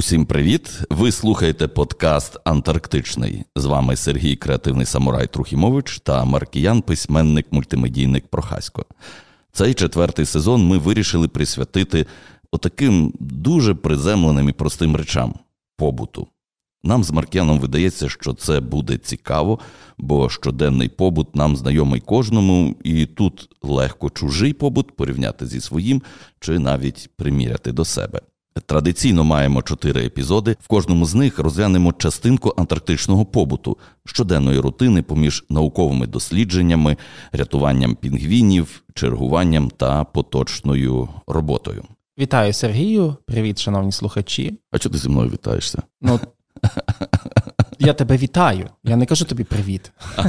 Усім привіт! Ви слухаєте подкаст Антарктичний. З вами Сергій Креативний Самурай Трухімович та Маркіян, письменник, мультимедійник Прохасько. Цей четвертий сезон ми вирішили присвятити отаким дуже приземленим і простим речам побуту. Нам з Маркіяном видається, що це буде цікаво, бо щоденний побут нам знайомий кожному, і тут легко чужий побут порівняти зі своїм чи навіть приміряти до себе. Традиційно маємо чотири епізоди. В кожному з них розглянемо частинку антарктичного побуту, щоденної рутини поміж науковими дослідженнями, рятуванням пінгвінів, чергуванням та поточною роботою. Вітаю Сергію. Привіт, шановні слухачі. А чого ти зі мною вітаєшся? Ну я тебе вітаю. Я не кажу тобі привіт.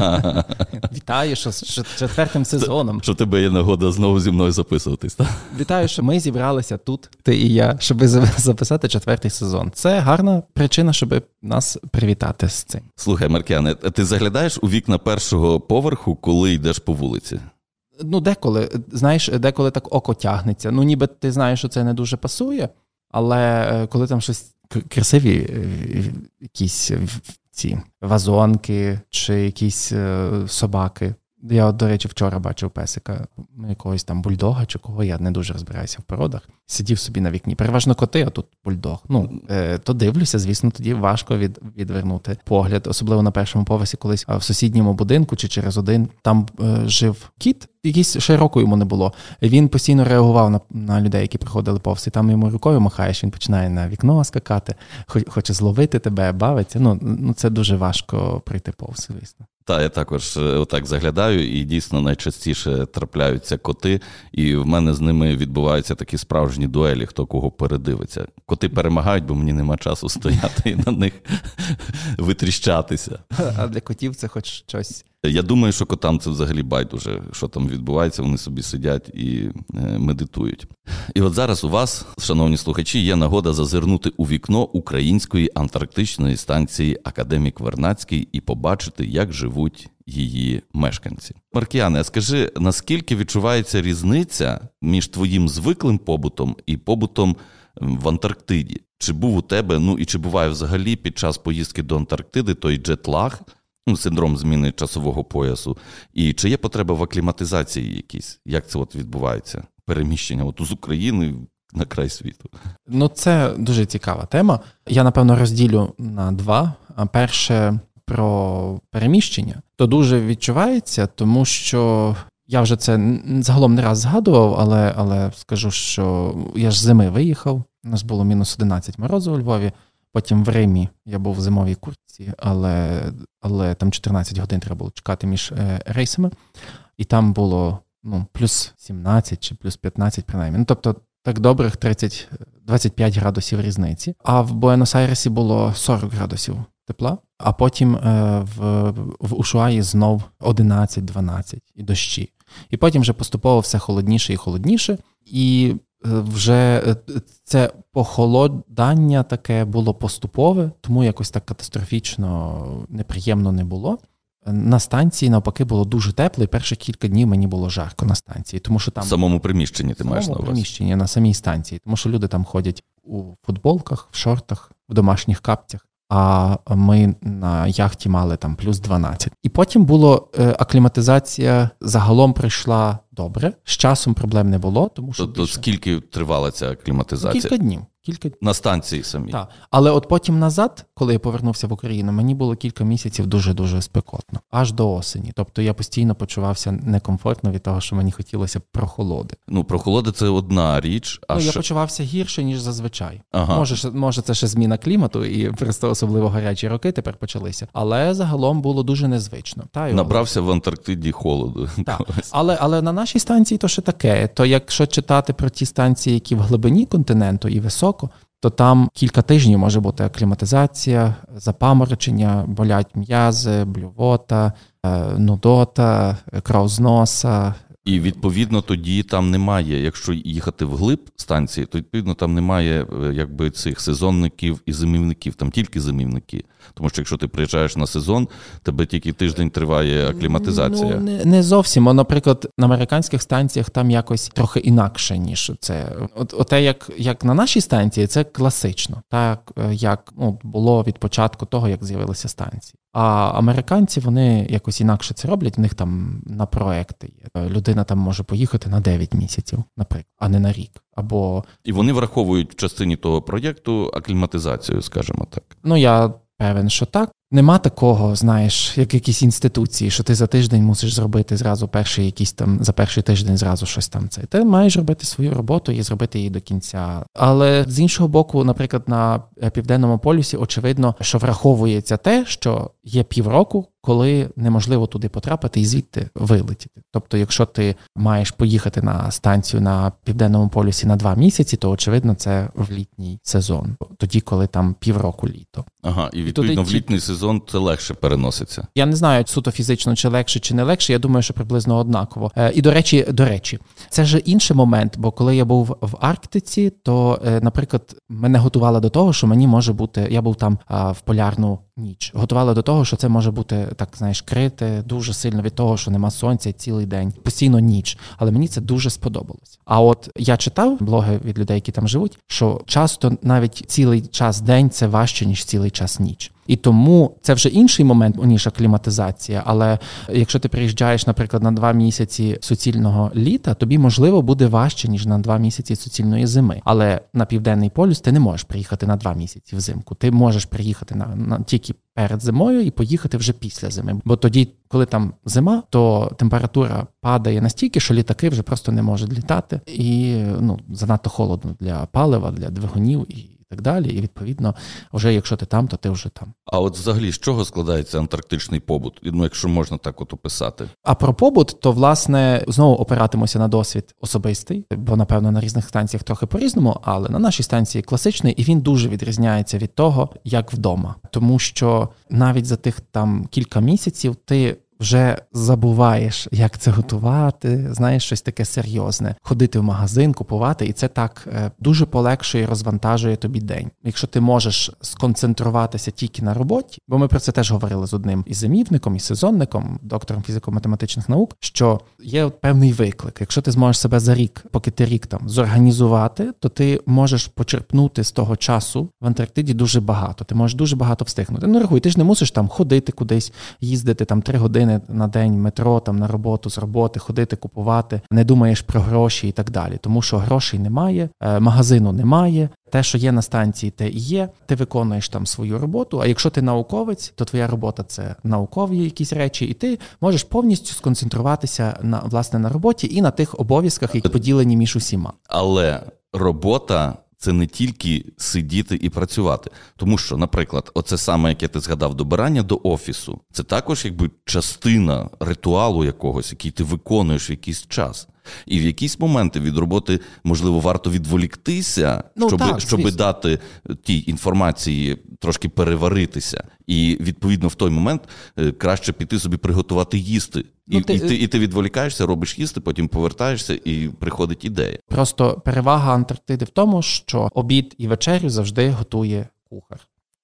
Вітаю, що з четвертим сезоном. Що тебе є нагода знову зі мною записуватись. так? Вітаю, що ми зібралися тут, ти і я, щоб записати четвертий сезон. Це гарна причина, щоб нас привітати з цим. Слухай, Маркіане, ти заглядаєш у вікна першого поверху, коли йдеш по вулиці? Ну, деколи, знаєш, деколи так око тягнеться. Ну, ніби ти знаєш, що це не дуже пасує, але е, коли там щось красиві е, якісь ці вазонки чи якісь е, собаки. Я, до речі, вчора бачив песика якогось там бульдога чи кого, я не дуже розбираюся в породах. Сидів собі на вікні. Переважно коти, а тут бульдог. Ну, е, то дивлюся, звісно, тоді важко від, відвернути погляд, особливо на першому поверсі, колись в сусідньому будинку чи через один там е, жив кіт, якийсь ще року йому не було. Він постійно реагував на на людей, які приходили повз, і там йому рукою махаєш, він починає на вікно скакати, хоче зловити тебе, бавиться. Ну, ну це дуже важко прийти повз, звісно. Та я також е, отак заглядаю, і дійсно найчастіше трапляються коти, і в мене з ними відбуваються такі справжні дуелі, хто кого передивиться. Коти перемагають, бо мені нема часу стояти і на них витріщатися. А для котів це хоч щось. Я думаю, що котам це взагалі байдуже, що там відбувається, вони собі сидять і е, медитують. І от зараз у вас, шановні слухачі, є нагода зазирнути у вікно української антарктичної станції Академік Вернацький і побачити, як живуть її мешканці. Маркіане, а скажи, наскільки відчувається різниця між твоїм звиклим побутом і побутом в Антарктиді? Чи був у тебе, ну і чи буває взагалі під час поїздки до Антарктиди той джетлаг? Ну, синдром зміни часового поясу, і чи є потреба в акліматизації якісь? Як це от відбувається? Переміщення от з України на край світу? Ну, це дуже цікава тема. Я напевно розділю на два. Перше про переміщення, то дуже відчувається, тому що. Я вже це загалом не раз згадував, але але скажу, що я ж зими виїхав. У нас було мінус 11 морозу у Львові. Потім в Римі я був в зимовій куртці, але але там 14 годин треба було чекати між е, рейсами, і там було ну, плюс 17 чи плюс 15, принаймні. Ну, тобто так добрих 30, 25 градусів різниці. А в Буенос-Айресі було 40 градусів тепла, а потім е, в в Ушуаї знов 11-12 і дощі. І потім вже поступово все холодніше і холодніше. І вже е, це похолодання таке було поступове, тому якось так катастрофічно неприємно не було. На станції навпаки було дуже тепло, і перші кілька днів мені було жарко на станції, тому що там в самому приміщенні ти маєш на увазі? приміщенні на самій станції, тому що люди там ходять у футболках, в шортах, в домашніх капцях а ми на яхті мали там плюс 12. І потім було е, акліматизація загалом прийшла добре. З часом проблем не було, тому що. То, більше... скільки тривала ця акліматизація? Кілька днів. Кілька на станції самі. Так. Але от потім назад, коли я повернувся в Україну, мені було кілька місяців дуже дуже спекотно, аж до осені. Тобто я постійно почувався некомфортно від того, що мені хотілося прохолоди. Ну, прохолоди це одна річ. А ну, я почувався гірше ніж зазвичай. Ага. Може, може, це ще зміна клімату, і просто особливо гарячі роки тепер почалися. Але загалом було дуже незвично. Та набрався в Антарктиді холоду. Так. Але але на нашій станції то ще таке. То якщо читати про ті станції, які в глибині континенту і високо високо, то там кілька тижнів може бути акліматизація, запаморочення, болять м'язи, блювота, е, нудота, кров з носа, І відповідно тоді там немає, якщо їхати вглиб станції, то відповідно там немає е, якби цих сезонників і зимівників, там тільки зимівники. Тому що якщо ти приїжджаєш на сезон, тебе тільки тиждень триває акліматизація. Ну, не, не зовсім. О, наприклад, на американських станціях там якось трохи інакше, ніж це. От, Оте, як як на нашій станції, це класично, так е, як ну, було від початку того, як з'явилися станції. А американці вони якось інакше це роблять. В них там на проекти є. Людина там може поїхати на 9 місяців, наприклад, а не на рік. Або і вони враховують в частині того проєкту акліматизацію, скажімо так. Ну я певен, що так. Нема такого, знаєш, як якісь інституції, що ти за тиждень мусиш зробити зразу перший якийсь там за перший тиждень зразу щось там. Це ти маєш робити свою роботу і зробити її до кінця. Але з іншого боку, наприклад, на південному полюсі очевидно, що враховується те, що є півроку, коли неможливо туди потрапити і звідти вилетіти. Тобто, якщо ти маєш поїхати на станцію на південному полюсі на два місяці, то очевидно це в літній сезон, тоді, коли там півроку літо. Ага, і відповідно і в літній сезон це легше переноситься. Я не знаю суто фізично, чи легше, чи не легше. Я думаю, що приблизно однаково. Е, і до речі, до речі, це ж інший момент, бо коли я був в Арктиці, то, е, наприклад, мене готували до того, що мені може бути, я був там в полярну ніч. Готували до того, що це може бути так, знаєш, крите дуже сильно від того, що нема сонця цілий день, постійно ніч. Але мені це дуже сподобалось. А от я читав блоги від людей, які там живуть, що часто навіть цілий час день це важче ніж цілий час ніч. І тому це вже інший момент, ніж акліматизація. Але якщо ти приїжджаєш, наприклад, на два місяці суцільного літа, тобі можливо буде важче ніж на два місяці суцільної зими. Але на південний полюс ти не можеш приїхати на два місяці взимку. Ти можеш приїхати на, на тільки перед зимою і поїхати вже після зими. Бо тоді, коли там зима, то температура падає настільки, що літаки вже просто не можуть літати, і ну занадто холодно для палива, для двигунів і так далі. І відповідно, вже якщо ти там, то ти вже там. А от взагалі з чого складається антарктичний побут? Ну, якщо можна так от описати. А про побут, то власне знову опиратимося на досвід особистий, бо напевно на різних станціях трохи по-різному, але на нашій станції класичний, і він дуже відрізняється від того, як вдома, тому що навіть за тих там кілька місяців ти вже забуваєш, як це готувати, знаєш, щось таке серйозне, ходити в магазин, купувати, і це так е, дуже полегшує, розвантажує тобі день. Якщо ти можеш сконцентруватися тільки на роботі, бо ми про це теж говорили з одним із зимівником, і сезонником, доктором фізико-математичних наук, що є певний виклик. Якщо ти зможеш себе за рік, поки ти рік там зорганізувати, то ти можеш почерпнути з того часу в Антарктиді дуже багато. Ти можеш дуже багато встигнути. Ну рахуй, ти ж не мусиш там ходити кудись, їздити там три години години на день метро, там на роботу з роботи, ходити, купувати, не думаєш про гроші і так далі. Тому що грошей немає, е, магазину немає. Те, що є на станції, те і є. Ти виконуєш там свою роботу. А якщо ти науковець, то твоя робота це наукові якісь речі, і ти можеш повністю сконцентруватися на власне на роботі і на тих обов'язках, які поділені між усіма. Але робота це не тільки сидіти і працювати. Тому що, наприклад, оце саме, яке ти згадав, добирання до офісу, це також якби частина ритуалу якогось, який ти виконуєш в якийсь час. І в якісь моменти від роботи можливо варто відволіктися, ну, щоб так, щоб дати тій інформації трошки переваритися, і відповідно в той момент е, краще піти собі приготувати їсти. І, ну, ти... і ти і ти відволікаєшся, робиш їсти, потім повертаєшся, і приходить ідея. Просто перевага Антарктиди в тому, що обід і вечерю завжди готує кухар.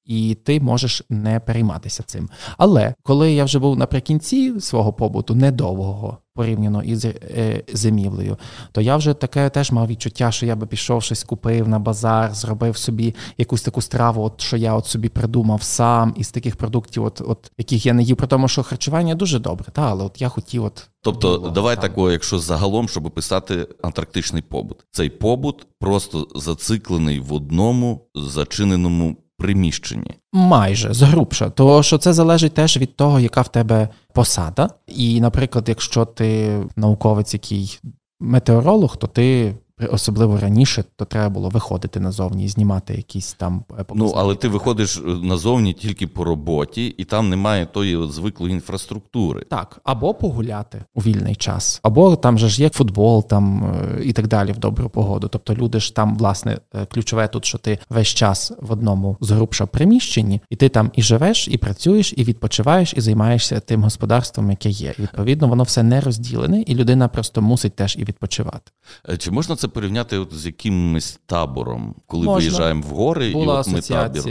І ти можеш не перейматися цим. Але коли я вже був наприкінці свого побуту, недовгого, порівняно із е, зимівлею, то я вже таке теж мав відчуття, що я би пішов щось купив на базар, зробив собі якусь таку страву, от що я от собі придумав сам із таких продуктів, от от яких я не їв, при тому, що харчування дуже добре, та але от я хотів, от тобто, було, давай такого, якщо загалом, щоб описати антарктичний побут, цей побут просто зациклений в одному зачиненому приміщенні. Майже згрубша, тому що це залежить теж від того, яка в тебе посада. І, наприклад, якщо ти науковець, який метеоролог, то ти особливо раніше, то треба було виходити назовні і знімати якісь там е, Ну, але ти виходиш е, назовні тільки по роботі, і там немає тої звиклої інфраструктури. Так, або погуляти у вільний час, або там же ж є футбол, там і так далі в добру погоду. Тобто люди ж там, власне, ключове тут, що ти весь час в одному згрубша приміщенні, і ти там і живеш, і працюєш, і відпочиваєш, і займаєшся тим господарством, яке є. І, Відповідно, воно все не розділене, і людина просто мусить теж і відпочивати. Чи можна це порівняти от з якимось табором, коли Можна. виїжджаємо в гори Була і от ми табір?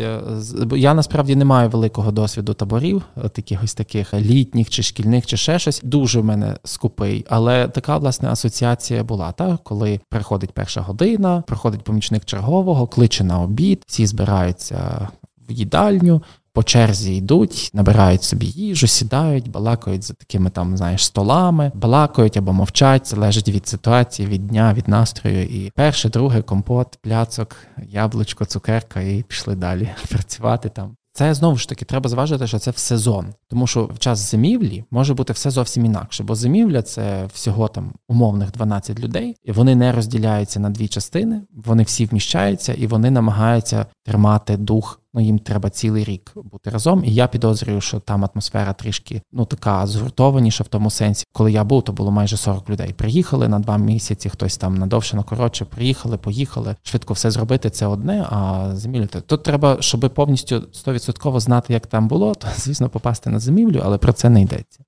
Я насправді не маю великого досвіду таборів, от якихось таких літніх чи шкільних, чи ще щось. Дуже в мене скупий. Але така власне асоціація була, так? коли приходить перша година, приходить помічник чергового, кличе на обід, всі збираються в їдальню по черзі йдуть, набирають собі їжу, сідають, балакають за такими там, знаєш, столами, балакають або мовчать, залежить від ситуації, від дня, від настрою. І перше, друге, компот, пляцок, яблучко, цукерка, і пішли далі працювати там. Це знову ж таки треба зважити, що це в сезон, тому що в час зимівлі може бути все зовсім інакше, бо зимівля це всього там умовних 12 людей, і вони не розділяються на дві частини, вони всі вміщаються і вони намагаються тримати дух ну їм треба цілий рік бути разом. І я підозрюю, що там атмосфера трішки ну така згуртованіша в тому сенсі. Коли я був, то було майже 40 людей. Приїхали на два місяці, хтось там на довше, на коротше, приїхали, поїхали. Швидко все зробити. Це одне, а зимівляти. Тут треба, щоб повністю 100% знати, як там було, то звісно попасти на зимівлю, але про це не йдеться.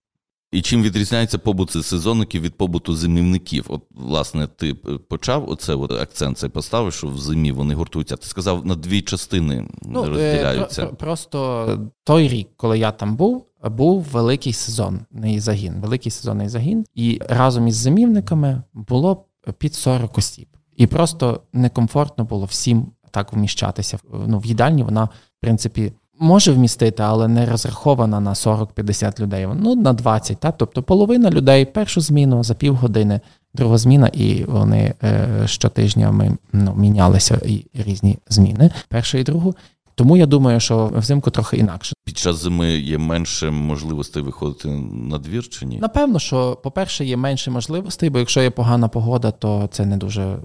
І чим відрізняється побут сезонників від побуту зимівників? От, власне, ти почав оце от акцент цей поставив, що в зимі вони гуртуються. Ти сказав, на дві частини ну, е, розділяються. Про, просто той рік, коли я там був, був великий сезонний загін, великий сезонний загін, і разом із зимівниками було під 40 осіб. І просто некомфортно було всім так вміщатися. Ну, в їдальні вона, в принципі може вмістити, але не розрахована на 40-50 людей. Ну, на 20, так? тобто половина людей першу зміну за півгодини, друга зміна, і вони е, щотижня ми ну, мінялися і різні зміни, першу і другу. Тому я думаю, що взимку трохи інакше. Під час зими є менше можливостей виходити на двір чи ні? Напевно, що, по-перше, є менше можливостей, бо якщо є погана погода, то це не дуже е,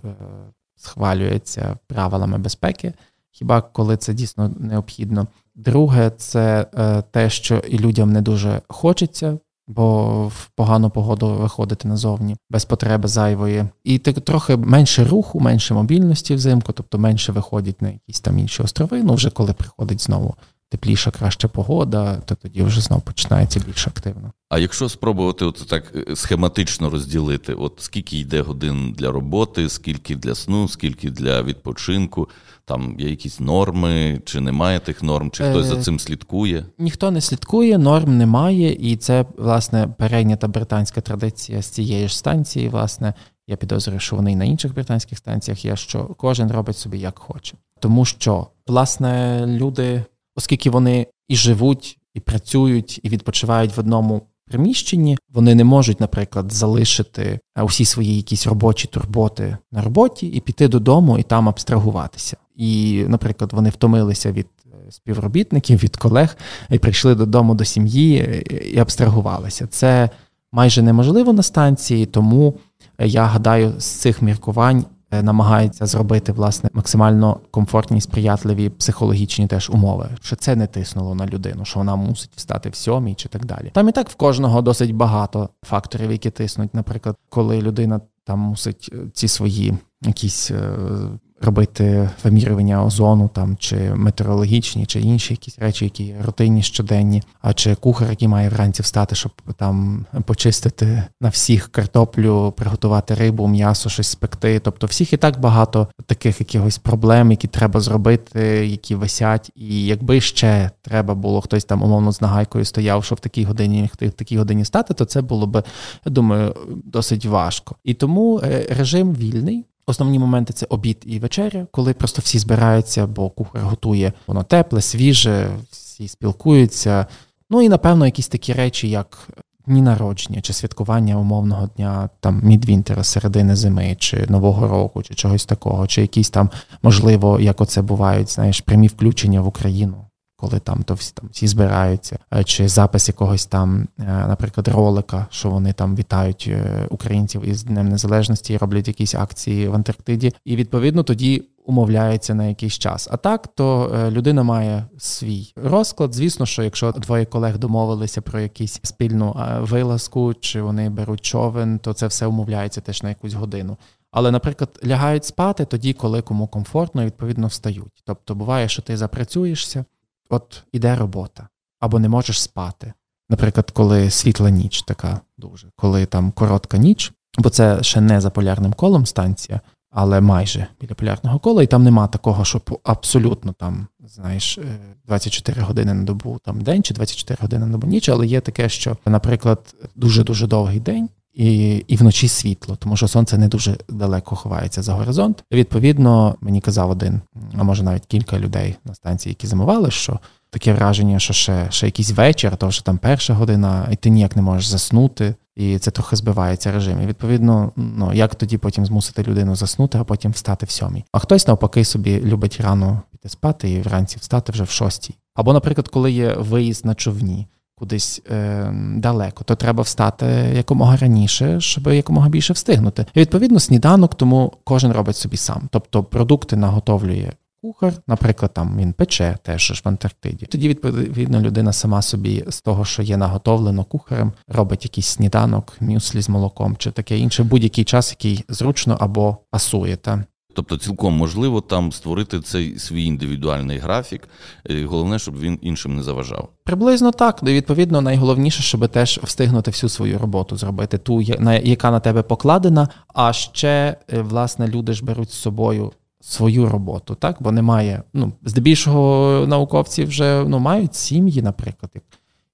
схвалюється правилами безпеки. Хіба коли це дійсно необхідно? Друге, це е, те, що і людям не дуже хочеться, бо в погану погоду виходити назовні без потреби зайвої. І так трохи менше руху, менше мобільності взимку, тобто менше виходять на якісь там інші острови. Ну вже коли приходить знову тепліша, краща погода, то тоді вже знову починається більш активно. А якщо спробувати от так е, схематично розділити, от скільки йде годин для роботи, скільки для сну, скільки для відпочинку, там є якісь норми, чи немає тих норм, чи хтось за е, цим слідкує? Ніхто не слідкує, норм немає, і це власне перейнята британська традиція з цієї ж станції. Власне, я підозрюю, що вони і на інших британських станціях є, що кожен робить собі як хоче, тому що власне люди оскільки вони і живуть, і працюють, і відпочивають в одному приміщенні, вони не можуть, наприклад, залишити е, усі свої якісь робочі турботи на роботі і піти додому і там абстрагуватися. І, наприклад, вони втомилися від е, співробітників, від колег і прийшли додому до сім'ї е, і абстрагувалися. Це майже неможливо на станції, тому я гадаю, з цих міркувань намагається зробити власне максимально комфортні, сприятливі психологічні теж умови, що це не тиснуло на людину, що вона мусить встати в сьомій чи так далі. Там і так в кожного досить багато факторів, які тиснуть. Наприклад, коли людина там мусить е, ці свої якісь е, робити вимірювання озону там чи метеорологічні, чи інші якісь речі, які рутинні щоденні, а чи кухар, який має вранці встати, щоб там почистити на всіх картоплю, приготувати рибу, м'ясо, щось спекти. Тобто, всіх і так багато таких якихось проблем, які треба зробити, які висять. І якби ще треба було хтось там умовно з нагайкою стояв, щоб в такій годині в такій годині стати, то це було би, я думаю, досить важко. І тому е, режим вільний. Основні моменти це обід і вечеря, коли просто всі збираються, бо кухар готує воно тепле, свіже, всі спілкуються. Ну і напевно якісь такі речі, як дні народження чи святкування умовного дня там мідвінтера, середини зими, чи Нового року, чи чогось такого, чи якісь там, можливо, як оце бувають, знаєш, прямі включення в Україну коли там то всі там всі збираються, е, чи запис якогось там, е, наприклад, ролика, що вони там вітають е, українців із Днем Незалежності, і роблять якісь акції в Антарктиді, і відповідно тоді. Умовляється на якийсь час. А так, то людина має свій розклад. Звісно, що якщо двоє колег домовилися про якусь спільну вилазку, чи вони беруть човен, то це все умовляється теж на якусь годину. Але, наприклад, лягають спати тоді, коли кому комфортно, і відповідно встають. Тобто буває, що ти запрацюєшся, от іде робота, або не можеш спати. Наприклад, коли світла ніч така дуже, коли там коротка ніч, бо це ще не за полярним колом станція, але майже біля полярного кола, і там нема такого, щоб абсолютно там, знаєш, 24 е, години на добу там день чи 24 години на добу ніч, але є таке, що, наприклад, дуже дуже довгий день і і вночі світло, тому що сонце не дуже далеко ховається за горизонт. Відповідно, мені казав один, а може навіть кілька людей на станції, які замовали, що таке враження, що ще ще якийсь вечір, то що там перша година, і ти ніяк не можеш заснути, і це трохи збивається режим. І відповідно, ну як тоді потім змусити людину заснути, а потім встати в сьомій. А хтось навпаки собі любить рано піти спати і вранці встати вже в шостій. Або, наприклад, коли є виїзд на човні кудись е, далеко, то треба встати якомога раніше, щоб якомога більше встигнути. І відповідно сніданок, тому кожен робить собі сам. Тобто продукти наготовлює кухар, наприклад, там він пече теж в Антарктиді. Тоді відповідно людина сама собі з того, що є наготовлено кухарем, робить якийсь сніданок, мюслі з молоком чи таке інше, будь-який час, який зручно або пасує. Та. Тобто цілком можливо там створити цей свій індивідуальний графік. Головне, щоб він іншим не заважав. Приблизно так. Відповідно найголовніше, щоб теж встигнути всю свою роботу зробити, ту, яка на тебе покладена. А ще е, власне люди ж беруть з собою свою роботу, так бо немає. Ну здебільшого науковці вже ну мають сім'ї, наприклад.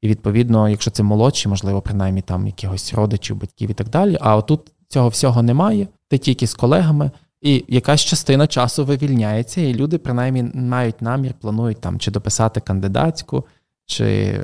І відповідно, якщо це молодші, можливо, принаймні там якихось родичів, батьків і так далі. А отут цього всього немає. Ти тільки з колегами. І якась частина часу вивільняється, і люди принаймні мають намір, планують там чи дописати кандидатську, чи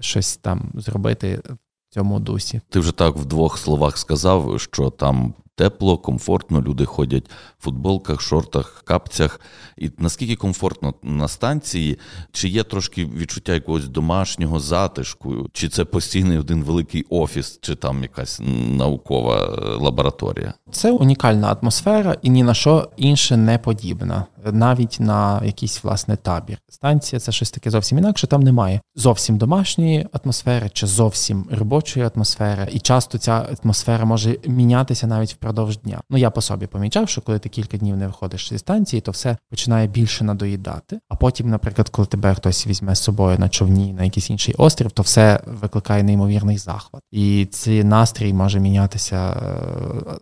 щось там зробити в цьому дусі. Ти вже так в двох словах сказав, що там тепло, комфортно, люди ходять в футболках, шортах, капцях. І наскільки комфортно на станції, чи є трошки відчуття якогось домашнього затишку, чи це постійний один великий офіс, чи там якась наукова лабораторія? Це унікальна атмосфера і ні на що інше не подібна, навіть на якийсь власне табір. Станція це щось таке зовсім інакше. Там немає зовсім домашньої атмосфери чи зовсім робочої атмосфери, і часто ця атмосфера може мінятися навіть впродовж дня. Ну я по собі помічав, що коли ти кілька днів не виходиш зі станції, то все починає більше надоїдати. А потім, наприклад, коли тебе хтось візьме з собою на човні на якийсь інший острів, то все викликає неймовірний захват, і цей настрій може мінятися. Е,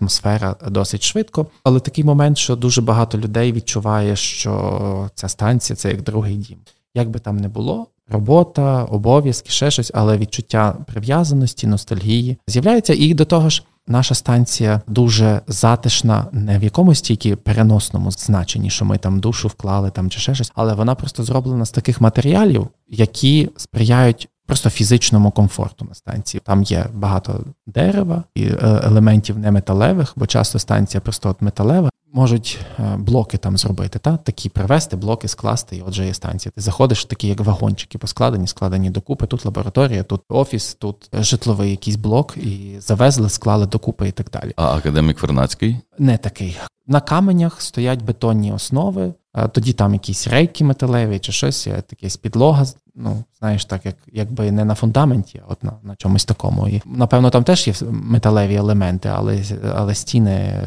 атмосфера досить швидко, але такий момент, що дуже багато людей відчуває, що ця станція це як другий дім. Як би там не було, робота, обов'язки, ще щось, але відчуття прив'язаності, ностальгії з'являється. І до того ж, наша станція дуже затишна, не в якомусь тільки переносному значенні, що ми там душу вклали там чи ще щось, але вона просто зроблена з таких матеріалів, які сприяють. Просто фізичному комфорту на станції. Там є багато дерева і е, елементів неметалевих, бо часто станція просто от металева, можуть е, блоки там зробити, та такі привезти, блоки скласти, і отже є станція. Ти заходиш, такі як вагончики поскладені, складені докупи. Тут лабораторія, тут офіс, тут житловий якийсь блок, і завезли, склали докупи і так далі. А академік Вернацький? Не такий. На каменях стоять бетонні основи, тоді там якісь рейки металеві чи щось, якась підлога. Ну, знаєш, так, як якби не на фундаменті, а от на на чомусь такому. І напевно там теж є металеві елементи, але але стіни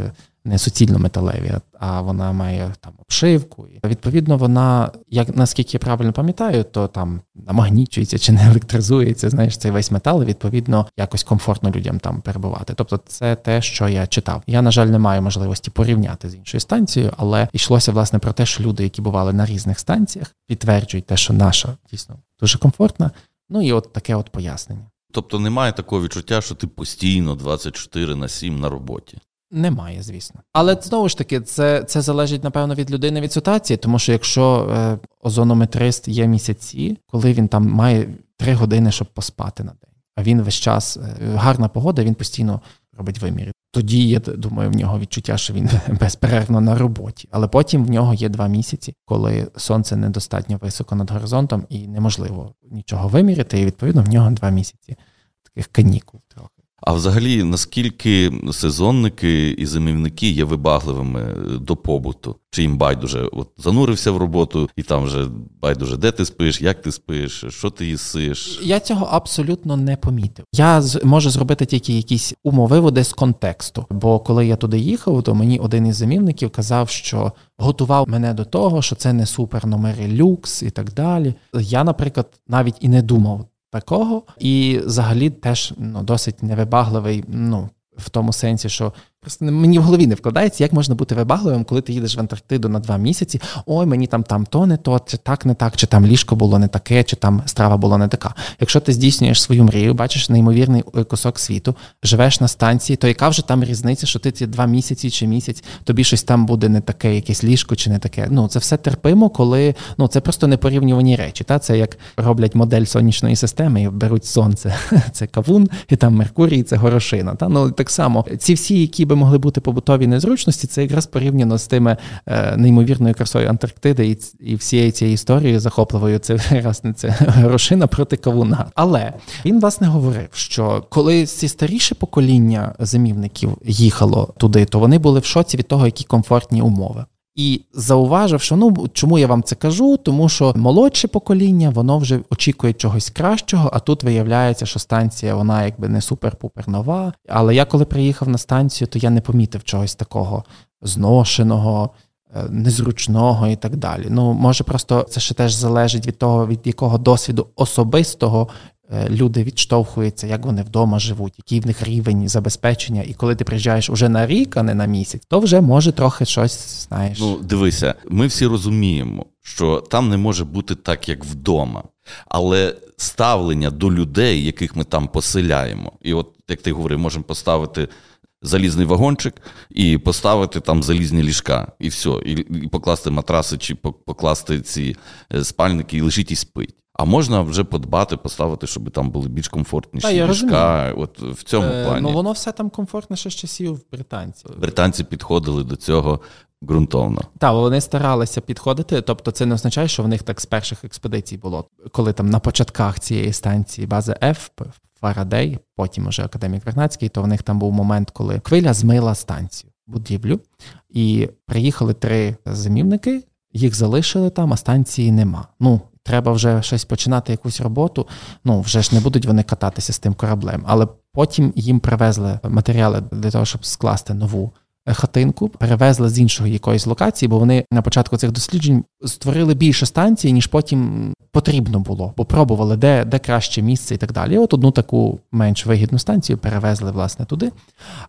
не суцільно металеві, а вона має там обшивку. Відповідно, вона, як наскільки я правильно пам'ятаю, то там намагнічується чи не електризується, знаєш, цей весь метал, і відповідно якось комфортно людям там перебувати. Тобто, це те, що я читав. Я, на жаль, не маю можливості порівняти з іншою станцією, але йшлося власне про те, що люди, які бували на різних станціях, підтверджують те, що наша дійсно дуже комфортна. Ну і от таке от пояснення. Тобто немає такого відчуття, що ти постійно 24 на 7 на роботі. Немає, звісно. Але знову ж таки, це це залежить, напевно, від людини від ситуації, тому що якщо е, озонометрист є місяці, коли він там має три години, щоб поспати на день, а він весь час е, гарна погода, він постійно робить виміри. Тоді я думаю, в нього відчуття, що він безперервно на роботі. Але потім в нього є два місяці, коли сонце недостатньо високо над горизонтом і неможливо нічого виміряти. І відповідно в нього два місяці таких канікул. А взагалі, наскільки сезонники і зимівники є вибагливими до побуту? Чи їм байдуже от занурився в роботу, і там вже байдуже, де ти спиш, як ти спиш, що ти їсиш? Я цього абсолютно не помітив. Я можу зробити тільки якісь умовиводи з контексту. Бо коли я туди їхав, то мені один із замівників казав, що готував мене до того, що це не супер номери люкс і так далі. Я, наприклад, навіть і не думав такого, і взагалі теж ну, досить невибагливий. Ну в тому сенсі, що Просто мені в голові не вкладається, як можна бути вибагливим, коли ти їдеш в Антарктиду на два місяці. Ой, мені там там то не то, чи так не так, чи там ліжко було не таке, чи там страва була не така. Якщо ти здійснюєш свою мрію, бачиш неймовірний кусок світу, живеш на станції, то яка вже там різниця, що ти ці два місяці чи місяць, тобі щось там буде не таке, якесь ліжко чи не таке. Ну це все терпимо, коли ну це просто непорівнювані речі. Та це як роблять модель сонячної системи і беруть сонце. Це кавун, і там Меркурій, це горошина. Та ну так само ці всі, які би могли бути побутові незручності, це якраз порівняно з тими е, неймовірною красою Антарктиди і і всієї цієї історії захопливою. Це раз не це грошина проти кавуна. Але він власне говорив, що коли ці старіше покоління зимівників їхало туди, то вони були в шоці від того, які комфортні умови. І зауважив, що ну чому я вам це кажу? Тому що молодше покоління, воно вже очікує чогось кращого, а тут виявляється, що станція вона якби не супер-пупер нова. Але я коли приїхав на станцію, то я не помітив чогось такого зношеного, е, незручного і так далі. Ну, може, просто це ще теж залежить від того, від якого досвіду особистого люди відштовхуються, як вони вдома живуть, який в них рівень забезпечення. І коли ти приїжджаєш уже на рік, а не на місяць, то вже може трохи щось знаєш. Ну, дивися, ми всі розуміємо, що там не може бути так, як вдома. Але ставлення до людей, яких ми там поселяємо, і от як ти говорив, можемо поставити. Залізний вагончик і поставити там залізні ліжка, і все, і і покласти матраси, чи покласти ці е, спальники і лежить і спить. А можна вже подбати, поставити, щоб там були більш комфортніші Та, ліжка. От в цьому е, плані. Ну воно все там комфортне ще з часів британців. Британці підходили до цього ґрунтовно. Так, вони старалися підходити. Тобто, це не означає, що в них так з перших експедицій було. Коли там на початках цієї станції бази F, Фарадей, потім уже академік Вернацький, то в них там був момент, коли хвиля змила станцію будівлю, і приїхали три зимівники. Їх залишили там, а станції нема. Ну треба вже щось починати, якусь роботу. Ну вже ж не будуть вони кататися з тим кораблем. Але потім їм привезли матеріали для того, щоб скласти нову. Хатинку перевезли з іншої якоїсь локації, бо вони на початку цих досліджень створили більше станцій, ніж потім потрібно було, бо пробували, де де краще місце і так далі. От одну таку менш вигідну станцію перевезли власне туди.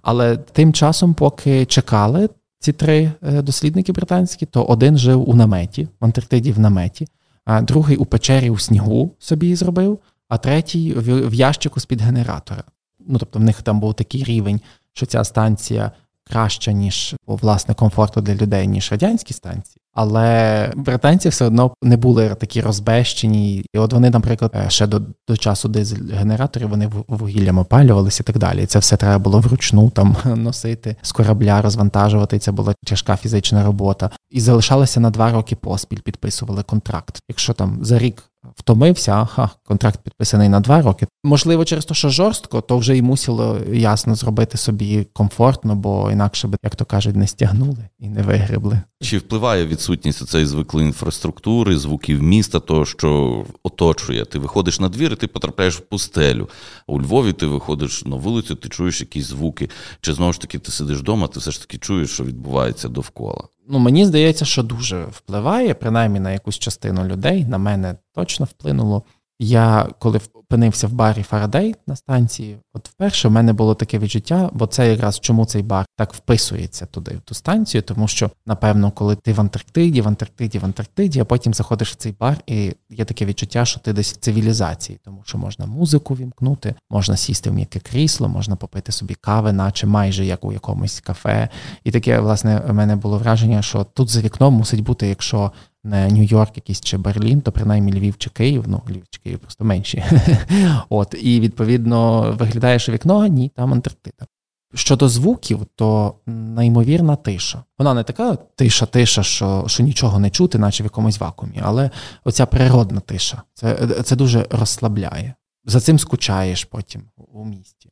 Але тим часом, поки чекали ці три е, дослідники британські, то один жив у наметі, в Антарктиді в наметі другий у печері у снігу собі зробив, а третій в ящику з-під генератора. Ну тобто в них там був такий рівень, що ця станція краща, ніж власне комфорту для людей, ніж радянські станції. Але британці все одно не були такі розбещені. І от вони, наприклад, е, ще до до часу дизель-генераторів вони вугіллям опалювалися і так далі. Це все треба було вручну там носити з корабля, розвантажувати. Це була тяжка фізична робота. І залишалося на два роки поспіль, підписували контракт. Якщо там за рік втомився, ага, контракт підписаний на два роки. Можливо, через те, що жорстко, то вже й мусило ясно зробити собі комфортно, бо інакше би, як то кажуть, не стягнули і не вигребли. Чи впливає відсутність цієї звиклої інфраструктури, звуків міста, того, що оточує? Ти виходиш на двір, і ти потрапляєш в пустелю. У Львові ти виходиш на вулицю, ти чуєш якісь звуки. Чи знову ж таки ти сидиш вдома, ти все ж таки чуєш, що відбувається довкола? Ну, мені здається, що дуже впливає, принаймні на якусь частину людей. На мене точно вплинуло. Я коли опинився в барі Фарадей на станції, от вперше в мене було таке відчуття, бо це якраз чому цей бар так вписується туди, в ту станцію, тому що, напевно, коли ти в Антарктиді, в Антарктиді, в Антарктиді, а потім заходиш в цей бар, і є таке відчуття, що ти десь в цивілізації, тому що можна музику вімкнути, можна сісти в м'яке крісло, можна попити собі кави, наче майже як у якомусь кафе. І таке, власне, в мене було враження, що тут за вікном мусить бути, якщо не Нью-Йорк, якийсь чи Берлін, то принаймні Львів чи Київ, ну Львів чи Київ просто менші. От, І відповідно виглядаєш у вікно, ні, там Антарктида. Щодо звуків, то неймовірна тиша. Вона не така тиша-тиша, що що нічого не чути, наче в якомусь вакуумі, але оця природна тиша це, це дуже розслабляє. За цим скучаєш потім у місті.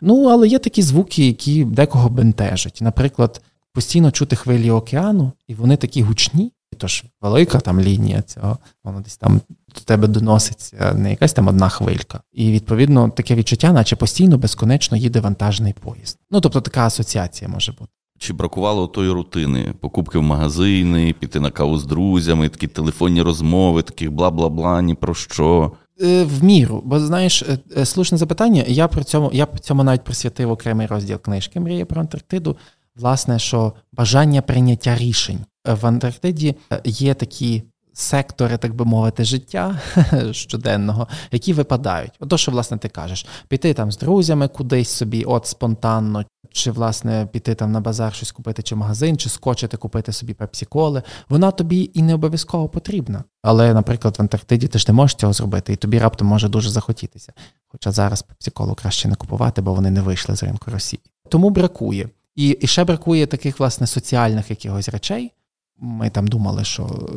Ну, але є такі звуки, які декого бентежать. Наприклад, постійно чути хвилі океану, і вони такі гучні. Тож велика там лінія цього, воно десь там до тебе доноситься не якась там одна хвилька. І відповідно таке відчуття, наче постійно безконечно їде вантажний поїзд. Ну тобто така асоціація може бути. Чи бракувало тої рутини, покупки в магазини, піти на каву з друзями, такі телефонні розмови, таких бла бла бла, ні про що. Е, в міру, бо знаєш, е, е, слушне запитання. Я при цьому я при цьому навіть присвятив окремий розділ книжки Мрія про Антарктиду. Власне, що бажання прийняття рішень в Антарктиді є такі сектори, так би мовити, життя щоденного, які випадають. Ото, що, власне, ти кажеш, піти там з друзями кудись собі, от спонтанно, чи, власне, піти там на базар щось купити, чи магазин, чи скочити, купити собі пепсіколи, вона тобі і не обов'язково потрібна. Але, наприклад, в Антарктиді ти ж не можеш цього зробити, і тобі раптом може дуже захотітися. Хоча зараз пепсіколу краще не купувати, бо вони не вийшли з ринку Росії. Тому бракує. І, і ще бракує таких, власне, соціальних якихось речей. Ми там думали, що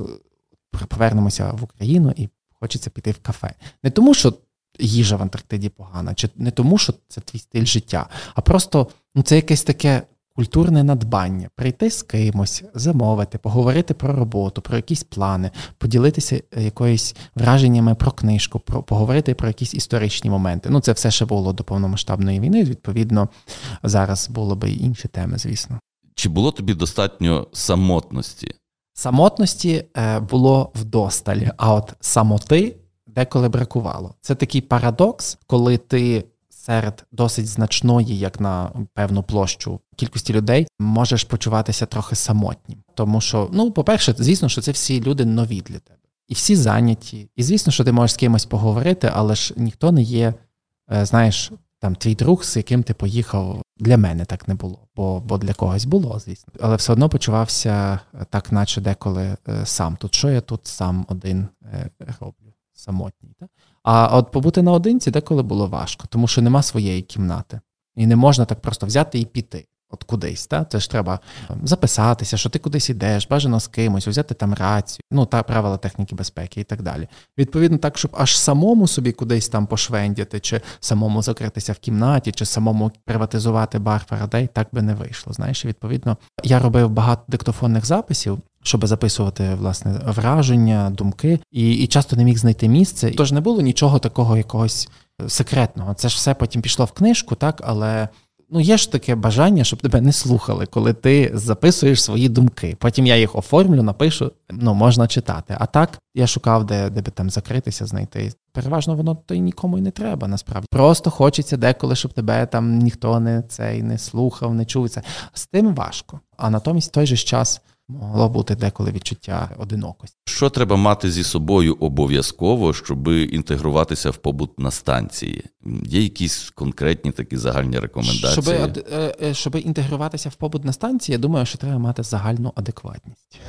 повернемося в Україну і хочеться піти в кафе. Не тому, що їжа в Антарктиді погана, чи не тому, що це твій стиль життя, а просто ну, це якесь таке культурне надбання прийти з кимось, замовити, поговорити про роботу, про якісь плани, поділитися е, якоюсь враженнями про книжку, про поговорити про якісь історичні моменти. Ну, це все ще було до повномасштабної війни. Відповідно, зараз було би інші теми, звісно. Чи було тобі достатньо самотності? Самотності е, було вдосталь, а от самоти деколи бракувало. Це такий парадокс, коли ти серед досить значної, як на певну площу кількості людей, можеш почуватися трохи самотнім. Тому що, ну, по-перше, звісно, що це всі люди нові для тебе. І всі зайняті. І звісно, що ти можеш з кимось поговорити, але ж ніхто не є, е, знаєш, там твій друг, з яким ти поїхав. Для мене так не було, бо бо для когось було, звісно. Але все одно почувався е, так, наче деколи е, сам. Тут що я тут сам один роблю, самотній. Так? А от побути наодинці деколи було важко, тому що нема своєї кімнати. І не можна так просто взяти і піти. От кудись, та це ж треба записатися, що ти кудись йдеш, бажано з кимось, взяти там рацію, ну та правила техніки безпеки і так далі. Відповідно, так, щоб аж самому собі кудись там пошвендяти, чи самому закритися в кімнаті, чи самому приватизувати бар Фарадей, так би не вийшло. Знаєш, відповідно, я робив багато диктофонних записів щоб записувати власне враження, думки, і і часто не міг знайти місце. Тож не було нічого такого якогось секретного. Це ж все потім пішло в книжку, так але. Ну, є ж таке бажання, щоб тебе не слухали, коли ти записуєш свої думки. Потім я їх оформлю, напишу, ну можна читати. А так я шукав, де де би там закритися, знайти. Переважно воно то й нікому й не треба. Насправді просто хочеться деколи, щоб тебе там ніхто не цей не слухав, не чув це. З тим важко. А натомість в той же час могло бути деколи відчуття одинокості. Що треба мати зі собою обов'язково, щоб інтегруватися в побут на станції? Є якісь конкретні такі загальні рекомендації? Щоб е, е, щоб інтегруватися в побут на станції, я думаю, що треба мати загальну адекватність.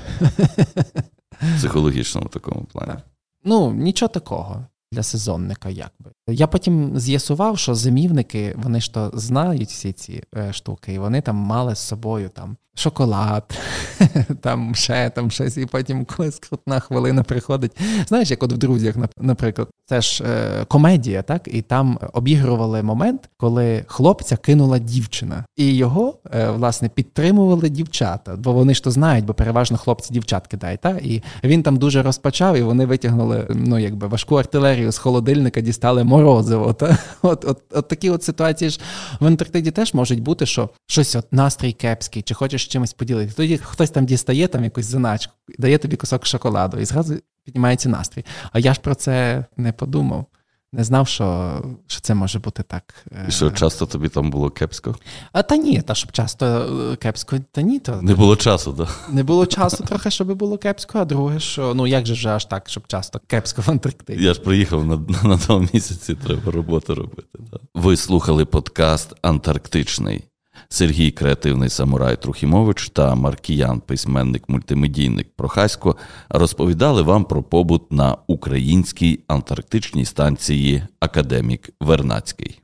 В психологічному такому плані. Так. Ну, нічого такого для сезонника, якби. Я потім з'ясував, що зимівники, вони ж то знають всі ці е, штуки, і вони там мали з собою там шоколад, там ще там щось, і потім коли скрутна хвилина приходить. Знаєш, як от в друзях, наприклад, це ж е, комедія, так? І там обігрували момент, коли хлопця кинула дівчина, і його е, власне підтримували дівчата, бо вони ж то знають, бо переважно хлопці дівчат кидають. Так? І він там дуже розпочав, і вони витягнули ну, якби важку артилерію з холодильника, дістали морозиво. Та? От, от, от такі от ситуації ж в Антарктиді теж можуть бути, що щось от настрій кепський, чи хочеш чимось поділити. Тоді хтось там дістає там якусь заначку, дає тобі кусок шоколаду і зразу піднімається настрій. А я ж про це не подумав. Не знав, що що це може бути так. І що часто тобі там було кепсько? А та ні, та щоб часто е, кепсько, та ні, то не було часу, так? Не було часу трохи, щоб було кепсько, а друге, що ну як же вже аж так, щоб часто кепсько в Антарктиді. Я ж приїхав на на, на тому місяці, треба роботу робити. Да. Ви слухали подкаст Антарктичний. Сергій Креативний Самурай Трухімович та Маркіян, письменник-мультимедійник Прохасько, розповідали вам про побут на українській антарктичній станції Академік Вернацький.